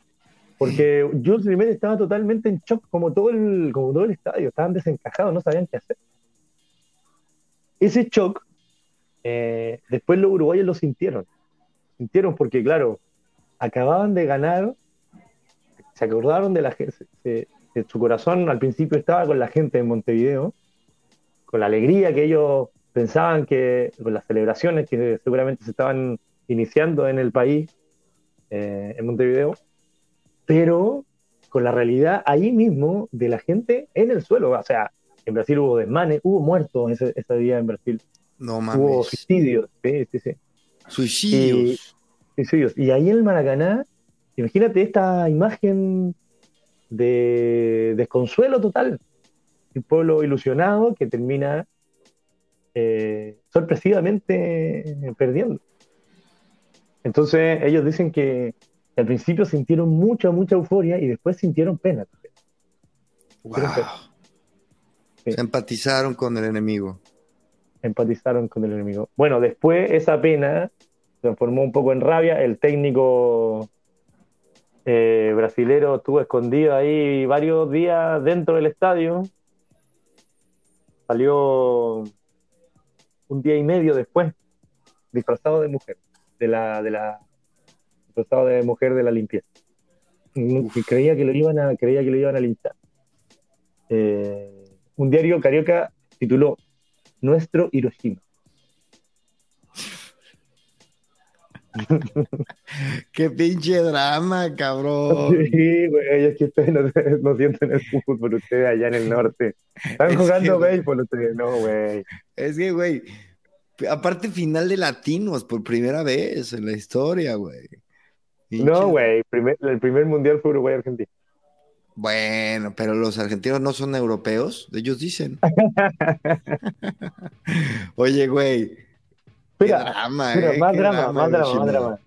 Porque Jules Rimet estaba totalmente en shock, como todo el, como todo el estadio, estaban desencajados, no sabían qué hacer. Ese shock, eh, después los uruguayos lo sintieron. Sintieron porque, claro, acababan de ganar, se acordaron de la gente, su corazón al principio estaba con la gente en Montevideo, con la alegría que ellos pensaban que, con las celebraciones que seguramente se estaban iniciando en el país, eh, en Montevideo, pero con la realidad ahí mismo de la gente en el suelo. O sea, en Brasil hubo desmanes, hubo muertos ese, ese día en Brasil, No hubo mames. suicidios, sí, sí, sí. Suicidios. suicidios. Y ahí en el Maracaná, imagínate esta imagen de desconsuelo total. Un pueblo ilusionado que termina eh, sorpresivamente perdiendo. Entonces ellos dicen que al principio sintieron mucha, mucha euforia y después sintieron pena. Wow. Sí. Se empatizaron con el enemigo. empatizaron con el enemigo. Bueno, después esa pena se transformó un poco en rabia. El técnico eh, brasilero estuvo escondido ahí varios días dentro del estadio. Salió un día y medio después, disfrazado de mujer, de la, de la, disfrazado de mujer de la limpieza. Creía que lo iban a, creía que lo iban a linchar. Eh, un diario carioca tituló Nuestro Hiroshima. Qué pinche drama, cabrón. Sí, güey, es que ustedes no, no sienten el fútbol, ustedes allá en el norte. Están Es jugando que, güey. béisbol ustedes, no, güey. Es que, güey, aparte final de latinos por primera vez en la historia, güey. No, güey, el primer mundial fue Uruguay-Argentina. Bueno, pero los argentinos no son europeos, ellos dicen. Oye, güey, Espera, drama, Mira, eh, más drama, más drama, más drama.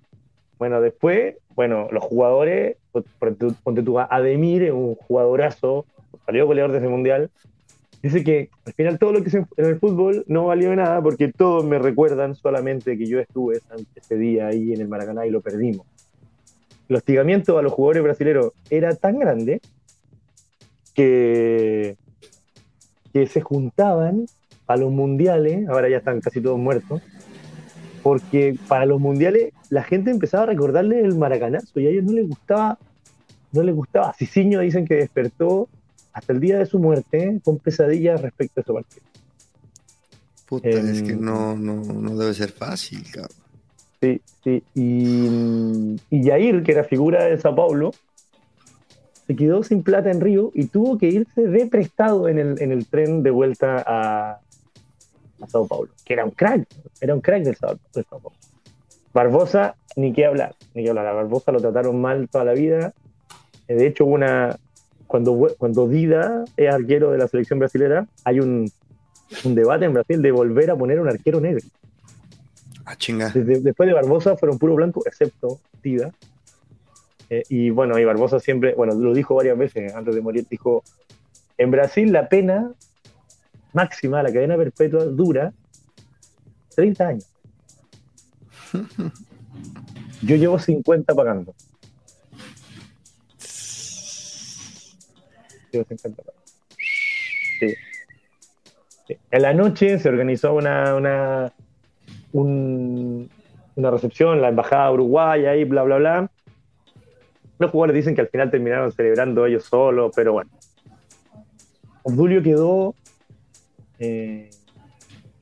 Bueno, después, bueno, los jugadores, ponte tú- Ademir, es un jugadorazo, salió goleador de ese mundial. Dice que al final todo lo que hice en el fútbol no valió nada porque todos me recuerdan solamente que yo estuve ese día ahí en el Maracaná y lo perdimos. El hostigamiento a los jugadores brasileños era tan grande que, que se juntaban a los mundiales, ahora ya están casi todos muertos, porque para los mundiales la gente empezaba a recordarle el maracanazo y a ellos no les gustaba, no les gustaba. Cicinho dicen que despertó hasta el día de su muerte con pesadillas respecto a ese partido. Puta, es que Em, no, no, no debe ser fácil, cabrón. Sí, sí. Y, y Jair, que era figura de Sao Paulo, se quedó sin plata en Río y tuvo que irse de prestado en el, en el tren de vuelta a, a Sao Paulo, que era un crack, era un crack del Sao, de Sao Paulo. Barbosa, ni qué hablar, ni qué hablar. A Barbosa lo trataron mal toda la vida. Eh, De hecho, una cuando, cuando Dida es arquero de la selección brasilera, hay un, un debate en Brasil de volver a poner un arquero negro. Ah, chinga. Desde- después de Barbosa fueron puro blanco, excepto Tida. Eh, y bueno, y Barbosa siempre, bueno, lo dijo varias veces antes de morir, dijo, en Brasil la pena máxima, la cadena perpetua, dura 30 años. Yo llevo 50 pagando. Llevo 50 pagando. Sí. Sí. En la noche se organizó una, una, un- una recepción la embajada uruguaya y bla, bla, bla. Los jugadores dicen que al final terminaron celebrando ellos solos, pero bueno. Obdulio quedó eh,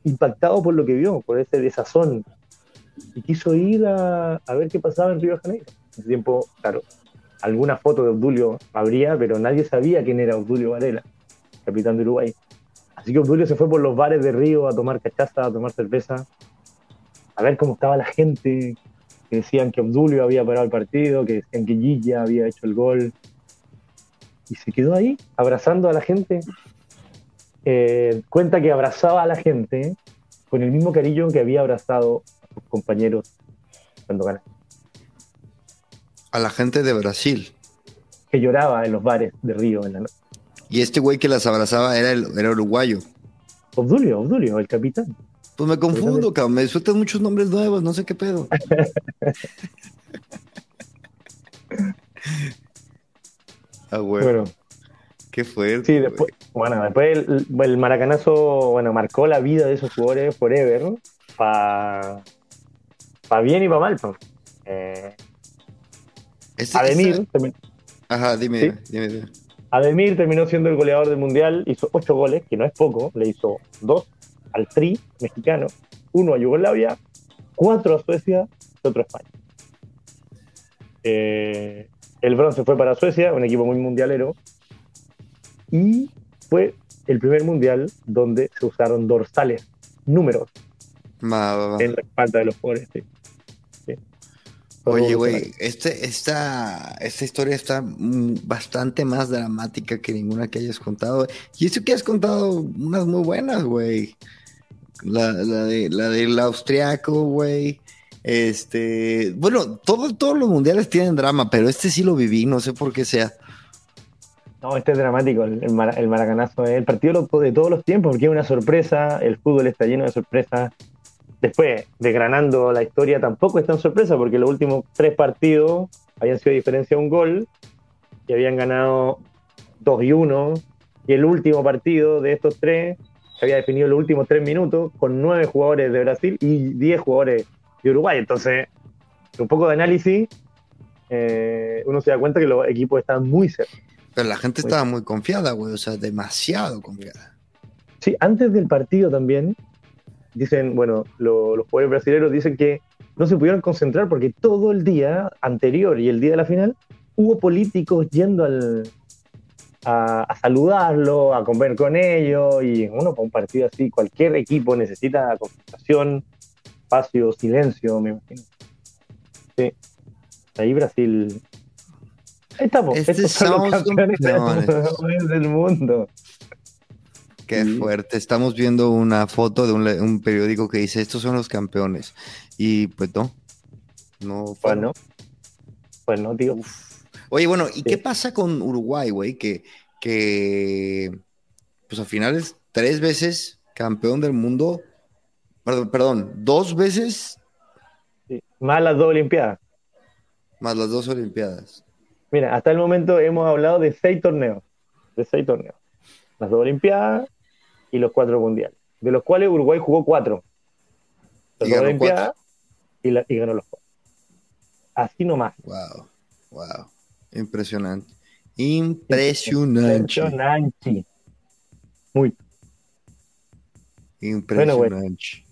impactado por lo que vio, por ese desazón. Y quiso ir a, ver qué pasaba en Río de Janeiro. En ese tiempo, claro, alguna foto de Obdulio habría, pero nadie sabía quién era Obdulio Varela, capitán de Uruguay. Así que Obdulio se fue por los bares de Río a tomar cachaza, a tomar cerveza, a ver cómo estaba la gente, que decían que Obdulio había parado el partido, que decían que Gilla había hecho el gol. Y se quedó ahí, abrazando a la gente. Eh, cuenta que abrazaba a la gente con el mismo cariño que había abrazado a sus compañeros cuando ganaron. A la gente de Brasil. Que lloraba en los bares de Río en la noche. Y este güey que las abrazaba era, el, era uruguayo. Obdulio, Obdulio, el capitán. Pues me confundo, cabrón. Me sueltan muchos nombres nuevos, no sé qué pedo. ah, güey. Bueno. Qué fuerte. Sí, después, bueno, después el, maracanazo, bueno, marcó la vida de esos jugadores forever, para pa bien y para mal. Pues. Eh, Ademir. Ajá, dime, dime, dime. Ademir terminó siendo el goleador del mundial, hizo ocho goles, que no es poco, le hizo dos al Tri mexicano, uno a Yugoslavia, cuatro a Suecia y otro a España. Eh, el bronce fue para Suecia, un equipo muy mundialero, y fue el primer mundial donde se usaron dorsales, números, en la espalda de los jugadores. Oye, güey, este, esta, esta historia está bastante más dramática que ninguna que hayas contado. Y eso que has contado unas muy buenas, güey. La, de, la del austriaco, güey. Este, bueno, todos los mundiales tienen drama, pero este sí lo viví, no sé por qué sea. No, este es dramático, el, maracanazo es el partido de todos los tiempos, porque es una sorpresa, el fútbol está lleno de sorpresas. Después, desgranando la historia, tampoco es tan sorpresa, porque los últimos tres partidos habían sido diferencia de un gol, y habían ganado 2 y 1, y el último partido de estos tres se había definido los últimos tres minutos con nueve jugadores de Brasil y 10 jugadores de Uruguay. Entonces, un poco de análisis, eh, uno se da cuenta que los equipos están muy cerca. Pero la gente estaba muy confiada, güey, o sea, demasiado confiada. Sí, antes del partido también, dicen, bueno, los jugadores brasileños dicen que no se pudieron concentrar porque todo el día anterior y el día de la final hubo políticos yendo al, a, saludarlo, a comer con ellos, y uno para un partido así, cualquier equipo necesita concentración, espacio, silencio, me imagino. Sí. Ahí Brasil estamos. Este estos son los campeones, del mundo. Qué fuerte. Estamos viendo una foto de un, periódico que dice estos son los campeones. Y pues no. No. Pues no. Pues no, tío. Oye, bueno, ¿y qué pasa con Uruguay, güey? Que, que, pues al final es tres veces campeón del mundo. Perdón, perdón dos veces. Más las dos Olimpiadas. Más las dos Olimpiadas. Mira, hasta el momento hemos hablado de seis torneos. De seis torneos. Las dos Olimpiadas y los cuatro mundiales. De los cuales Uruguay jugó cuatro. Las dos Olimpiadas y, y, ganó los cuatro. Así nomás. Wow, wow. Impresionante. Impresionante. Impresionante. Muy. Impresionante.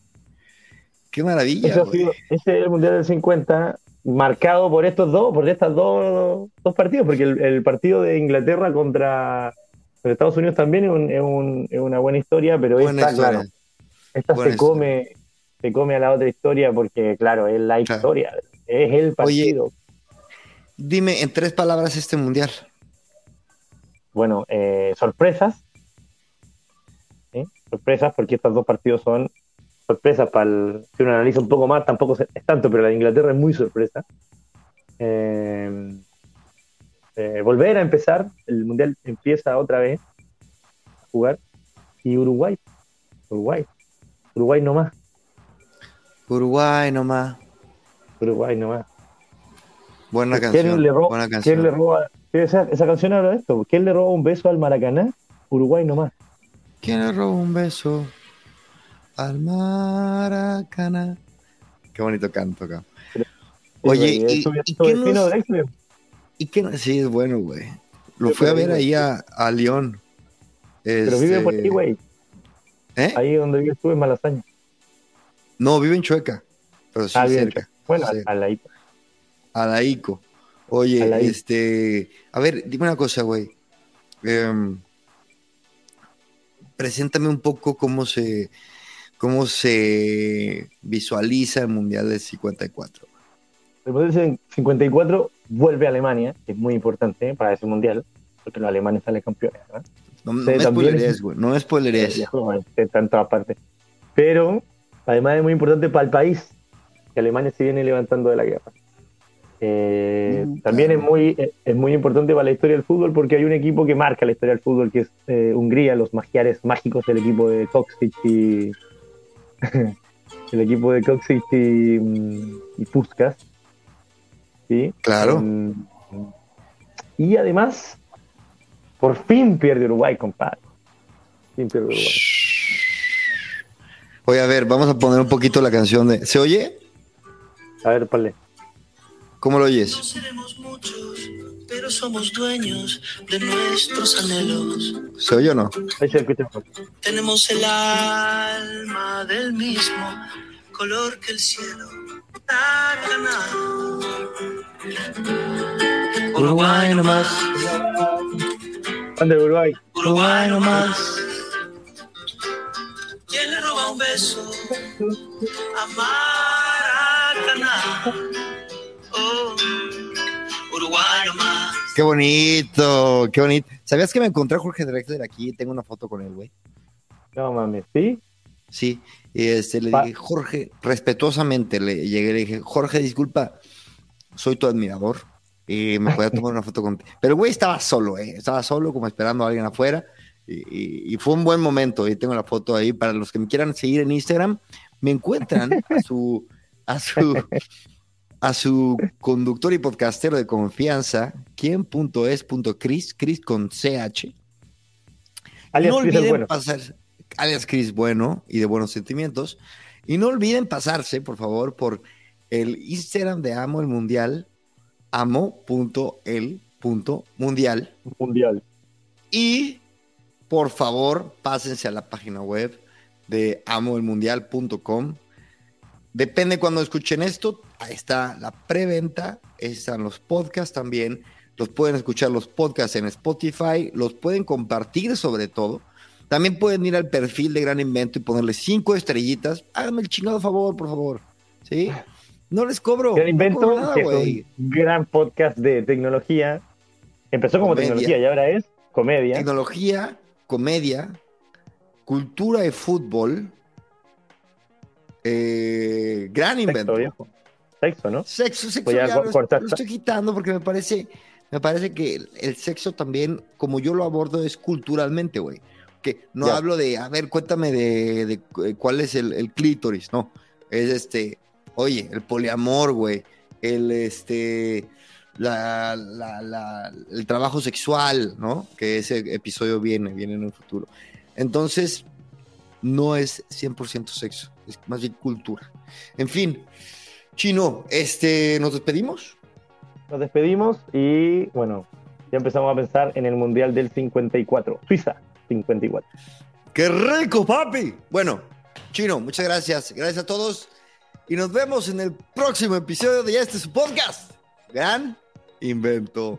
Qué maravilla. ese es el Mundial del 50 marcado por estos dos, por estas dos, dos partidos, porque el, partido de Inglaterra contra, Estados Unidos también es, un, es, una buena historia, pero esta, claro, esta se come, se come a la otra historia porque, claro, es la historia, es el partido. dime en tres palabras este mundial. Bueno, eh, sorpresas. Sorpresas porque estos dos partidos son sorpresa para el, si uno analiza un poco más, tampoco es tanto, pero la de Inglaterra es muy sorpresa. Eh, eh, volver a empezar, el Mundial empieza otra vez a jugar. Y Uruguay, Uruguay, Uruguay no más. Uruguay no más. Uruguay no más. Buena canción. Le roba, ¿quién le roba? Esa, esa, canción habla de esto. ¿Quién le roba un beso al Maracaná? Uruguay no más. ¿Quién le roba un beso al Maracana. Qué bonito canto acá. Oye, ¿y, qué nos, ¿y qué Sí, es bueno, güey. Lo fui a ver ahí a, a León. Pero vive por ahí, güey. ¿Eh? Ahí donde vives tú, en Malasaña. No, vive en Chueca. Pero sí ah, cerca. Bueno, a la ICO. A la ICO. Oye, este. A ver, dime una cosa, güey. Em, preséntame un poco cómo se ¿Cómo se visualiza el Mundial del 54? El Mundial del 54 vuelve a Alemania, que es muy importante para ese Mundial, porque los alemanes salen campeones. No, no, me spoileres, güey. No me spoileres. Está en todas partes. Pero, además es muy importante para el país, que Alemania se viene levantando de la guerra. Eh, también es muy, es muy importante para la historia del fútbol porque hay un equipo que marca la historia del fútbol, que es eh, Hungría, los magiares mágicos del equipo de Koksic y el equipo de Koksic y, mm, y Puskas. ¿sí? Claro. Y además, por fin pierde Uruguay, compadre. Fin pierde Uruguay. Oye, a ver, vamos a poner un poquito la canción de. ¿Se oye? A ver, Pale. ¿Cómo lo No oyes? seremos muchos, pero somos dueños de nuestros anhelos. ¿Se oye o no? Ahí se escucha. Tenemos el alma del mismo color que el cielo. Uruguay nomás, Grande Uruguay. Uruguay nomás. ¿Quién le roba un beso a Maracaná? Qué bonito, qué bonito. ¿Sabías que me encontré a Jorge Drexler aquí? Tengo una foto con él, güey. No mames, ¿sí? Sí, y este, le dije, Jorge, respetuosamente le llegué y le dije, Jorge, disculpa, soy tu admirador. Y me podía tomar una foto contigo. Pero el güey estaba solo, ¿eh? Estaba solo, como esperando a alguien afuera. Y, y- y fue un buen momento. Y tengo la foto ahí. Para los que me quieran seguir en Instagram, me encuentran a su, a su, a su conductor y podcastero de confianza, quien.es.cris, Cris con CH. Alias no Chris olviden bueno. pasar, alias Chris Bueno y de buenos sentimientos. Y no olviden pasarse, por favor, por el Instagram de Amo el Mundial, amo.el.mundial. Mundial. Y por favor, pásense a la página web de amoelmundial.com. Depende cuando escuchen esto, ahí está la preventa, están los podcasts también. Los pueden escuchar los podcasts en Spotify, los pueden compartir sobre todo. También pueden ir al perfil de Gran Invento y ponerle cinco estrellitas. Háganme el chingado favor, por favor. ¿Sí? No les cobro. Gran no Invento, cobro nada, que es güey. un gran podcast de tecnología. Empezó como Comedia. tecnología y ahora es comedia. Tecnología, comedia, cultura y fútbol. Eh, gran invento. viejo. Sexo, ¿no? Sexo, sexo, Voy a ya co- lo, estoy quitando porque me parece, me parece que el, el sexo también, como yo lo abordo, es culturalmente, güey. Que no Ya. hablo de, a ver, cuéntame de, de eh, cuál es el, el clítoris, no. Es este, oye, el poliamor, güey. El este, la, la- la- el trabajo sexual, ¿no? Que ese episodio viene, viene en un futuro. Entonces, no es 100% sexo, es más bien cultura. En fin, Chino, este, ¿nos despedimos? Nos despedimos y bueno, ya empezamos a pensar en el Mundial del 54. Suiza, 54. ¡Qué rico, papi! Bueno, Chino, muchas gracias. Gracias a todos. Y nos vemos en el próximo episodio de este su podcast. Gran invento.